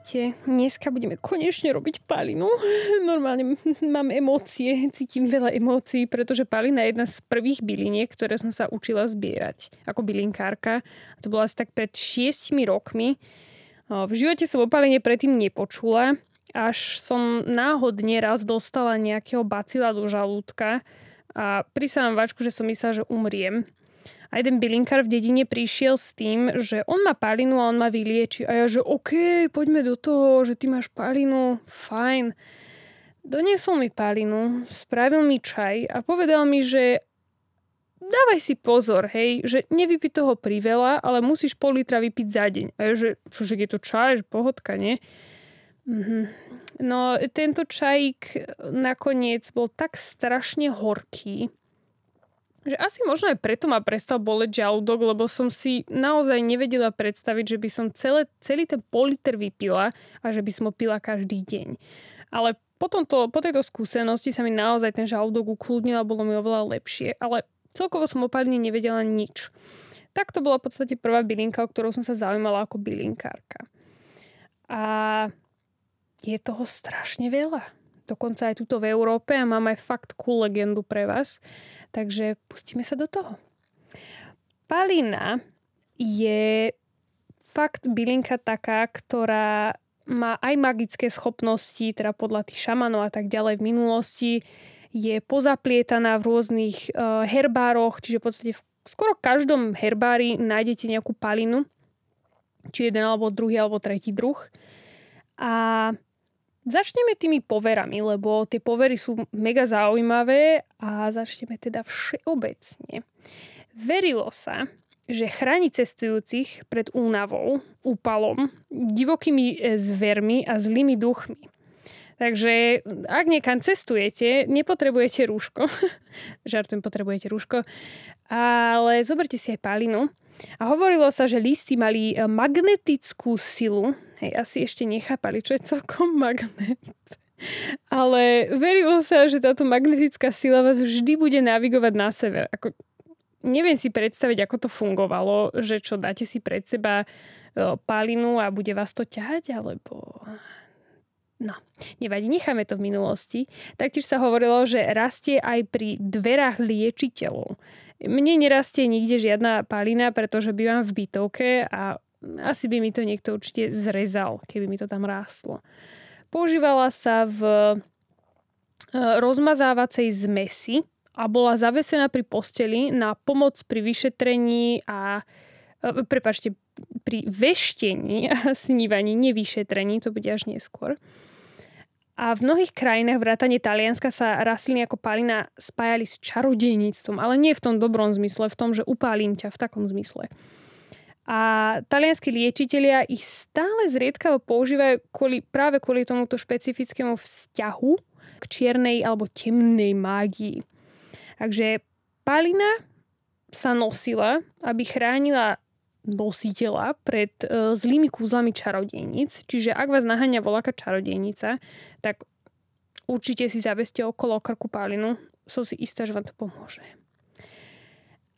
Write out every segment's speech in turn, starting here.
Ahojte, dneska budeme konečne robiť palinu. Normálne mám emócie, cítim veľa emócií, pretože palina je jedna z prvých byliniek, ktoré som sa učila zbierať ako bylinkárka. A to bolo asi tak pred šiestimi rokmi. V živote som o paline predtým nepočula, až som náhodne raz dostala nejakého bacila do žalúdka a prisávam vačku, že som myslela, že umriem. A jeden bylinkár v dedine prišiel s tým, že on má palinu a on ma vylieči. A ja, že OK, poďme do toho, že ty máš palinu, fajn. Doniesol mi palinu, spravil mi čaj a povedal mi, že dávaj si pozor, hej, že nevypi toho priveľa, ale musíš pol litra vypiť za deň. A ja, že čože je to čaj, že pohodka, nie? Mm-hmm. No, tento čajík nakoniec bol tak strašne horký, že asi možno aj preto ma prestal boleť žalúdok, lebo som si naozaj nevedela predstaviť, že by som celé, celý ten politer vypila a že by som ho pila každý deň. Ale po, tomto, po tejto skúsenosti sa mi naozaj ten žalúdok ukludnil a bolo mi oveľa lepšie. Ale celkovo som opaline nevedela nič. Tak to bola v podstate prvá bylinka, o ktorou som sa zaujímala ako bylinkárka. A je toho strašne veľa dokonca aj tuto v Európe a mám aj fakt cool legendu pre vás. Takže pustíme sa do toho. Palina je fakt bylinka taká, ktorá má aj magické schopnosti, teda podľa tých šamanov a tak ďalej v minulosti. Je pozaplietaná v rôznych uh, herbároch, čiže v podstate v skoro každom herbári nájdete nejakú palinu, či jeden alebo druhý alebo tretí druh. A Začneme tými poverami, lebo tie povery sú mega zaujímavé a začneme teda všeobecne. Verilo sa, že chráni cestujúcich pred únavou, úpalom, divokými e, zvermi a zlými duchmi. Takže ak niekam cestujete, nepotrebujete rúško. Žartujem, potrebujete rúško. Ale zoberte si aj palinu. A hovorilo sa, že listy mali e, magnetickú silu, Hej, asi ešte nechápali, čo je celkom magnet. Ale verilo sa, že táto magnetická sila vás vždy bude navigovať na sever. Ako, neviem si predstaviť, ako to fungovalo, že čo dáte si pred seba o, palinu a bude vás to ťahať, alebo... No, nevadí, necháme to v minulosti. Taktiež sa hovorilo, že rastie aj pri dverách liečiteľov. Mne nerastie nikde žiadna palina, pretože bývam v bytovke a asi by mi to niekto určite zrezal, keby mi to tam rástlo. Používala sa v e, rozmazávacej zmesi a bola zavesená pri posteli na pomoc pri vyšetrení a e, prepačte, pri veštení a snívaní, nevyšetrení, to bude až neskôr. A v mnohých krajinách vrátane Talianska sa rastliny ako palina spájali s čarodejníctvom, ale nie v tom dobrom zmysle, v tom, že upálim ťa v takom zmysle. A talianskí liečitelia ich stále zriedkavo používajú kvôli, práve kvôli tomuto špecifickému vzťahu k čiernej alebo temnej mágii. Takže palina sa nosila, aby chránila nositeľa pred e, zlými kúzlami čarodejnic. Čiže ak vás naháňa voľaká čarodejnica, tak určite si zaveste okolo krku palinu. Som si istá, že vám to pomôže.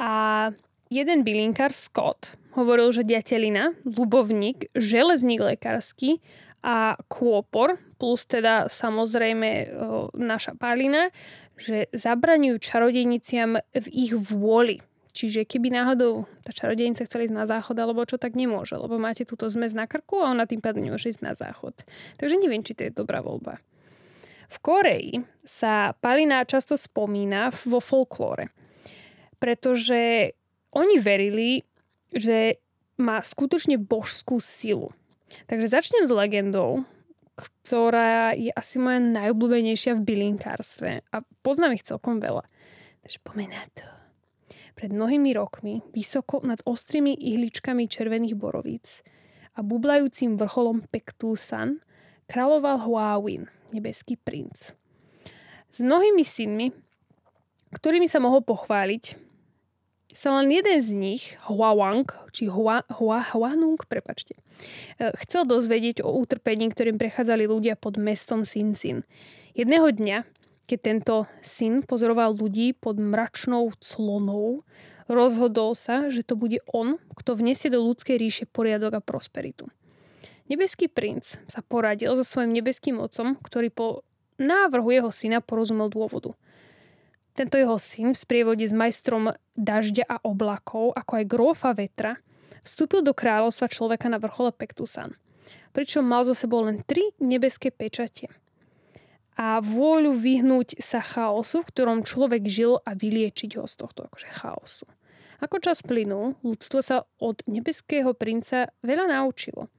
A jeden bylinkár Scott hovoril, že ďatelina, ľubovník, železník lekársky a kôpor, plus teda samozrejme naša palina, že zabraňujú čarodejniciam v ich vôli. Čiže keby náhodou tá čarodejnica chcela ísť na záchod alebo čo, tak nemôže, lebo máte túto zmes na krku a ona tým pádom nemôže ísť na záchod. Takže neviem, či to je dobrá voľba. V Koreji sa palina často spomína vo folklóre, pretože oni verili, že má skutočne božskú silu. Takže začnem s legendou, ktorá je asi moja najobľúbenejšia v bylinkárstve a poznám ich celkom veľa. Takže pomená to. Pred mnohými rokmi, vysoko nad ostrými ihličkami červených borovíc a bublajúcim vrcholom Pektúsan, kráľoval Huawin, nebeský princ. S mnohými synmi ktorými sa mohol pochváliť, sa len jeden z nich, Huawang, či Hua, Hua, Huanung, prepačte, e, chcel dozvedieť o utrpení, ktorým prechádzali ľudia pod mestom Sin. Jedného dňa, keď tento syn pozoroval ľudí pod mračnou clonou, rozhodol sa, že to bude on, kto vniesie do ľudskej ríše poriadok a prosperitu. Nebeský princ sa poradil so svojím nebeským otcom, ktorý po návrhu jeho syna porozumel dôvodu – tento jeho syn v sprievode s majstrom dažďa a oblakov, ako aj grófa vetra, vstúpil do kráľovstva človeka na vrchole Pektusan. Pričom mal zo sebou len tri nebeské pečate. A vôľu vyhnúť sa chaosu, v ktorom človek žil a vyliečiť ho z tohto akože chaosu. Ako čas plynul, ľudstvo sa od nebeského princa veľa naučilo.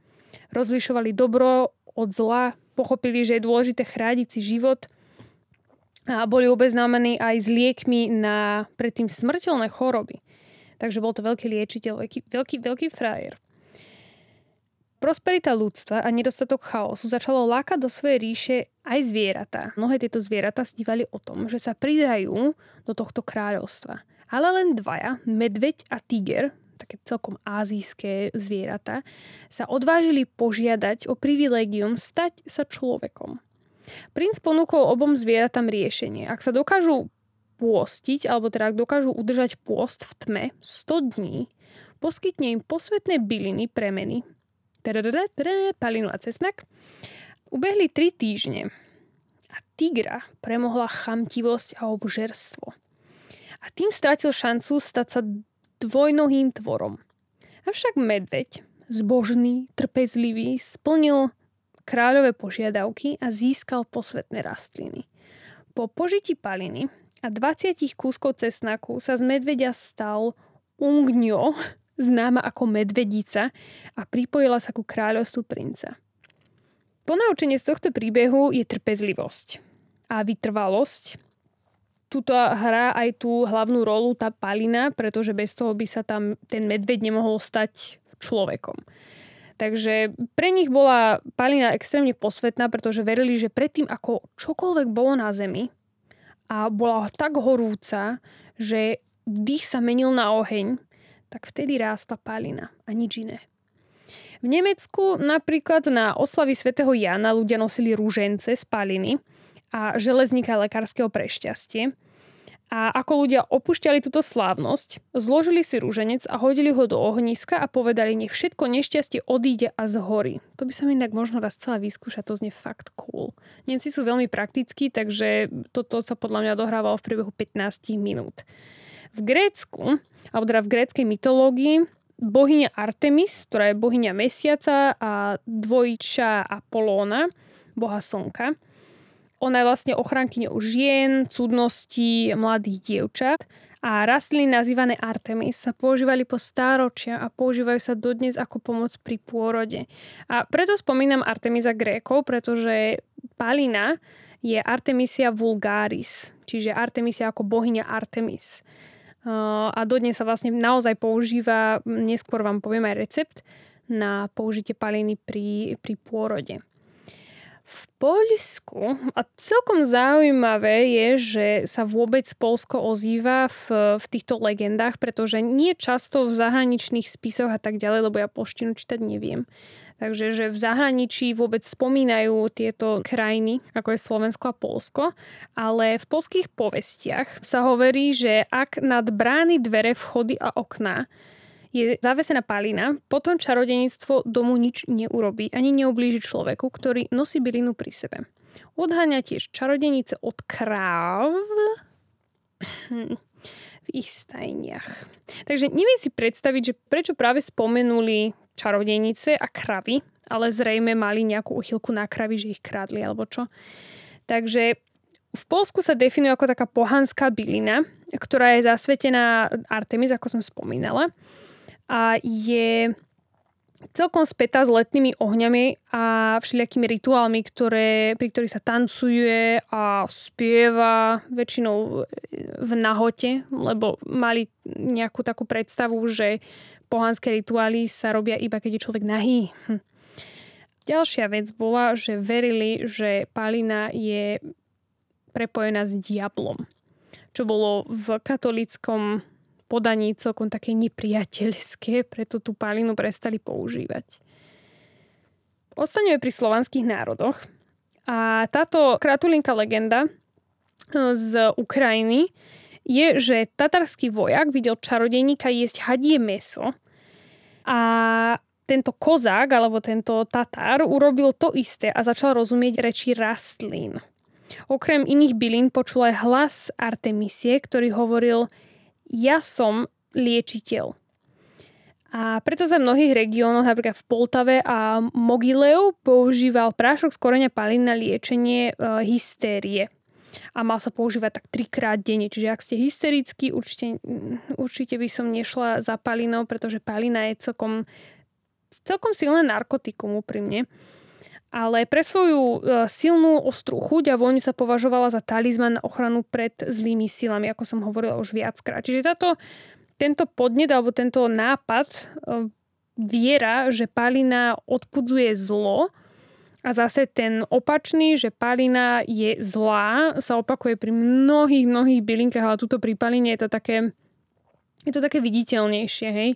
Rozlišovali dobro od zla, pochopili, že je dôležité chrániť si život – a boli obeznámení aj s liekmi na predtým smrteľné choroby. Takže bol to veľký liečiteľ, veľký, veľký, veľký frajer. Prosperita ľudstva a nedostatok chaosu začalo lákať do svojej ríše aj zvieratá. Mnohé tieto zvieratá snívali o tom, že sa pridajú do tohto kráľovstva. Ale len dvaja, medveď a tiger, také celkom azijské zvieratá, sa odvážili požiadať o privilégium stať sa človekom. Princ ponúkol obom zvieratám riešenie. Ak sa dokážu pôstiť, alebo teda ak dokážu udržať pôst v tme 100 dní, poskytne im posvetné byliny premeny, palinu a cesnak. Ubehli 3 týždne a tigra premohla chamtivosť a obžerstvo. A tým stratil šancu stať sa dvojnohým tvorom. Avšak medveď, zbožný, trpezlivý, splnil kráľové požiadavky a získal posvetné rastliny. Po požití paliny a 20 kúskov cesnaku sa z medvedia stal Ungňo, známa ako medvedica a pripojila sa ku kráľovstvu princa. Ponaučenie z tohto príbehu je trpezlivosť a vytrvalosť. Tuto hrá aj tú hlavnú rolu tá palina, pretože bez toho by sa tam ten medveď nemohol stať človekom. Takže pre nich bola palina extrémne posvetná, pretože verili, že predtým, ako čokoľvek bolo na zemi a bola tak horúca, že dých sa menil na oheň, tak vtedy rástla palina a nič iné. V Nemecku napríklad na oslavy svätého Jana ľudia nosili rúžence z paliny a železníka lekárskeho prešťastie. A ako ľudia opúšťali túto slávnosť, zložili si rúženec a hodili ho do ohniska a povedali, nech všetko nešťastie odíde a zhorí. To by som inak možno raz chcela vyskúšať, to znie fakt cool. Nemci sú veľmi praktickí, takže toto sa podľa mňa dohrávalo v priebehu 15 minút. V Grécku, alebo teda v gréckej mytológii, bohyňa Artemis, ktorá je bohyňa mesiaca a dvojča Apolóna, boha slnka, ona je vlastne ochrankyňou žien, cudností, mladých dievčat a rastliny nazývané Artemis sa používali po stáročia a používajú sa dodnes ako pomoc pri pôrode. A preto spomínam Artemisa Grékov, pretože Palina je Artemisia vulgaris, čiže Artemisia ako bohyňa Artemis. A dodnes sa vlastne naozaj používa, neskôr vám poviem aj recept, na použitie paliny pri, pri pôrode. V Poľsku, a celkom zaujímavé je, že sa vôbec Polsko ozýva v, v týchto legendách, pretože nie často v zahraničných spisoch a tak ďalej, lebo ja polštinu čítať neviem. Takže že v zahraničí vôbec spomínajú tieto krajiny, ako je Slovensko a Polsko, ale v polských povestiach sa hovorí, že ak nad brány, dvere, vchody a okná je zavesená palina, potom čarodenictvo domu nič neurobí ani neublíži človeku, ktorý nosí bylinu pri sebe. Odháňa tiež čarodenice od kráv v ich stajniach. Takže neviem si predstaviť, že prečo práve spomenuli čarodenice a kravy, ale zrejme mali nejakú uchylku na kravy, že ich krádli alebo čo. Takže v Polsku sa definuje ako taká pohanská bylina, ktorá je zasvetená Artemis, ako som spomínala a je celkom spätá s letnými ohňami a všelijakými rituálmi, ktoré, pri ktorých sa tancuje a spieva väčšinou v nahote, lebo mali nejakú takú predstavu, že pohanské rituály sa robia iba keď je človek nahý. Hm. Ďalšia vec bola, že verili, že Palina je prepojená s diablom čo bolo v katolickom podaní celkom také nepriateľské, preto tú palinu prestali používať. Ostaneme pri slovanských národoch. A táto kratulinka legenda e, z Ukrajiny je, že tatarský vojak videl čarodejníka jesť hadie meso a tento kozák alebo tento tatár urobil to isté a začal rozumieť reči rastlín. Okrem iných bylín počul aj hlas Artemisie, ktorý hovoril ja som liečiteľ. A preto sa v mnohých regiónoch, napríklad v Poltave a Mogileu, používal prášok z koreňa palín na liečenie e, hystérie. A mal sa používať tak trikrát denne. Čiže ak ste hysterickí, určite, určite by som nešla za palinou, pretože palina je celkom, celkom silné narkotikum úprimne ale pre svoju e, silnú ostrú chuť a vôňu sa považovala za talizman na ochranu pred zlými silami, ako som hovorila už viackrát. Čiže táto, tento podnet alebo tento nápad e, viera, že palina odpudzuje zlo a zase ten opačný, že palina je zlá, sa opakuje pri mnohých, mnohých bylinkách, ale tuto pri paline je to také, je to také viditeľnejšie, hej.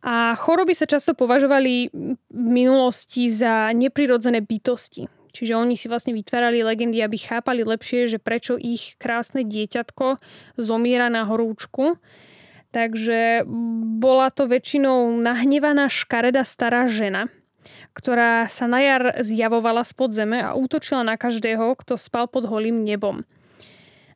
A choroby sa často považovali v minulosti za neprirodzené bytosti. Čiže oni si vlastne vytvárali legendy, aby chápali lepšie, že prečo ich krásne dieťatko zomiera na horúčku. Takže bola to väčšinou nahnevaná škareda stará žena, ktorá sa na jar zjavovala spod zeme a útočila na každého, kto spal pod holým nebom.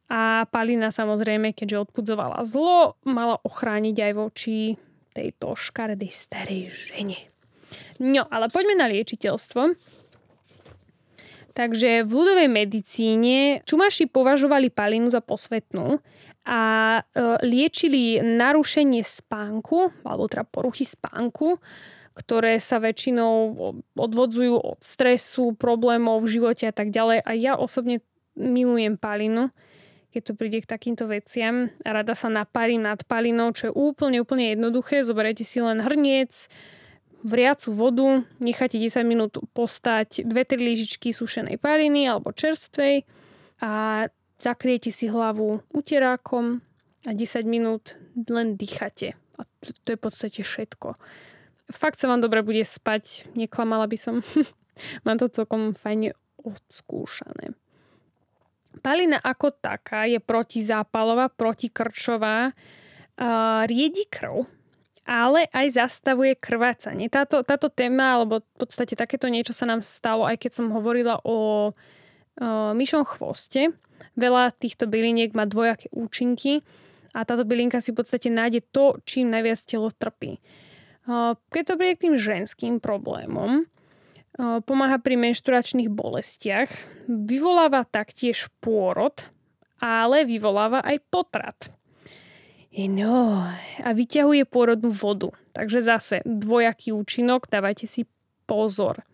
A Palina samozrejme, keďže odpudzovala zlo, mala ochrániť aj voči tejto škaredej starej žene. No, ale poďme na liečiteľstvo. Takže v ľudovej medicíne čumaši považovali palinu za posvetnú a e, liečili narušenie spánku, alebo teda poruchy spánku, ktoré sa väčšinou odvodzujú od stresu, problémov v živote a tak ďalej. A ja osobne milujem palinu keď to príde k takýmto veciam. Rada sa napárim nad palinou, čo je úplne, úplne jednoduché. Zoberiete si len hrniec, vriacu vodu, necháte 10 minút postať 2-3 lyžičky sušenej paliny alebo čerstvej a zakriete si hlavu uterákom a 10 minút len dýchate. A to je v podstate všetko. Fakt sa vám dobre bude spať, neklamala by som. Mám to celkom fajne odskúšané. Palina ako taká je protizápalová, protikrčová, uh, riedi krv, ale aj zastavuje krvácanie. Táto, táto téma, alebo v podstate takéto niečo sa nám stalo, aj keď som hovorila o myšom chvoste. Veľa týchto byliniek má dvojaké účinky a táto bylinka si v podstate nájde to, čím najviac telo trpí. Keď to príde k tým ženským problémom, Pomáha pri menšturačných bolestiach, vyvoláva taktiež pôrod, ale vyvoláva aj potrat. No, a vyťahuje pôrodnú vodu. Takže zase dvojaký účinok, dávajte si pozor.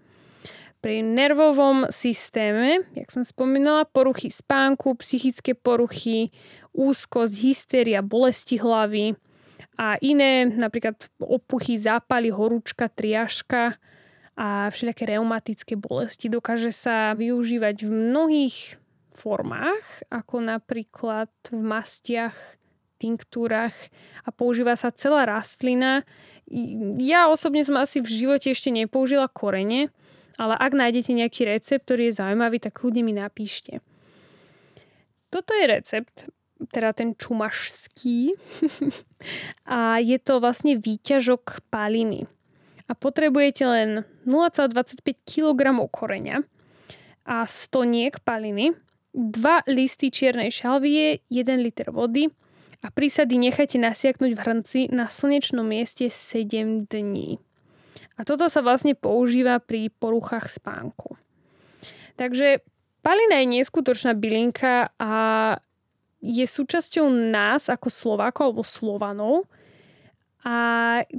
Pri nervovom systéme, jak som spomínala, poruchy spánku, psychické poruchy, úzkosť, hysteria, bolesti hlavy a iné, napríklad opuchy, zápaly, horúčka, triažka, a všelijaké reumatické bolesti. Dokáže sa využívať v mnohých formách, ako napríklad v mastiach, tinktúrach a používa sa celá rastlina. Ja osobne som asi v živote ešte nepoužila korene, ale ak nájdete nejaký recept, ktorý je zaujímavý, tak ľudia mi napíšte. Toto je recept, teda ten čumašský. a je to vlastne výťažok paliny a potrebujete len 0,25 kg koreňa a stoniek paliny, 2 listy čiernej šalvie, 1 liter vody a prísady nechajte nasiaknúť v hrnci na slnečnom mieste 7 dní. A toto sa vlastne používa pri poruchách spánku. Takže palina je neskutočná bylinka a je súčasťou nás ako Slovákov alebo Slovanov, a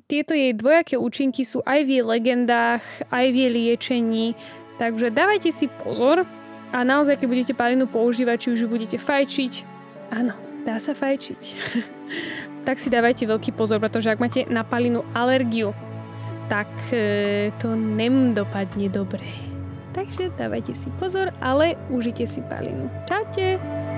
tieto jej dvojaké účinky sú aj v jej legendách, aj v jej liečení, takže dávajte si pozor a naozaj, keď budete palinu používať, či už ju budete fajčiť, áno, dá sa fajčiť, tak si dávajte veľký pozor, pretože ak máte na palinu alergiu, tak e, to nem dopadne dobre. Takže dávajte si pozor, ale užite si palinu. Čaute!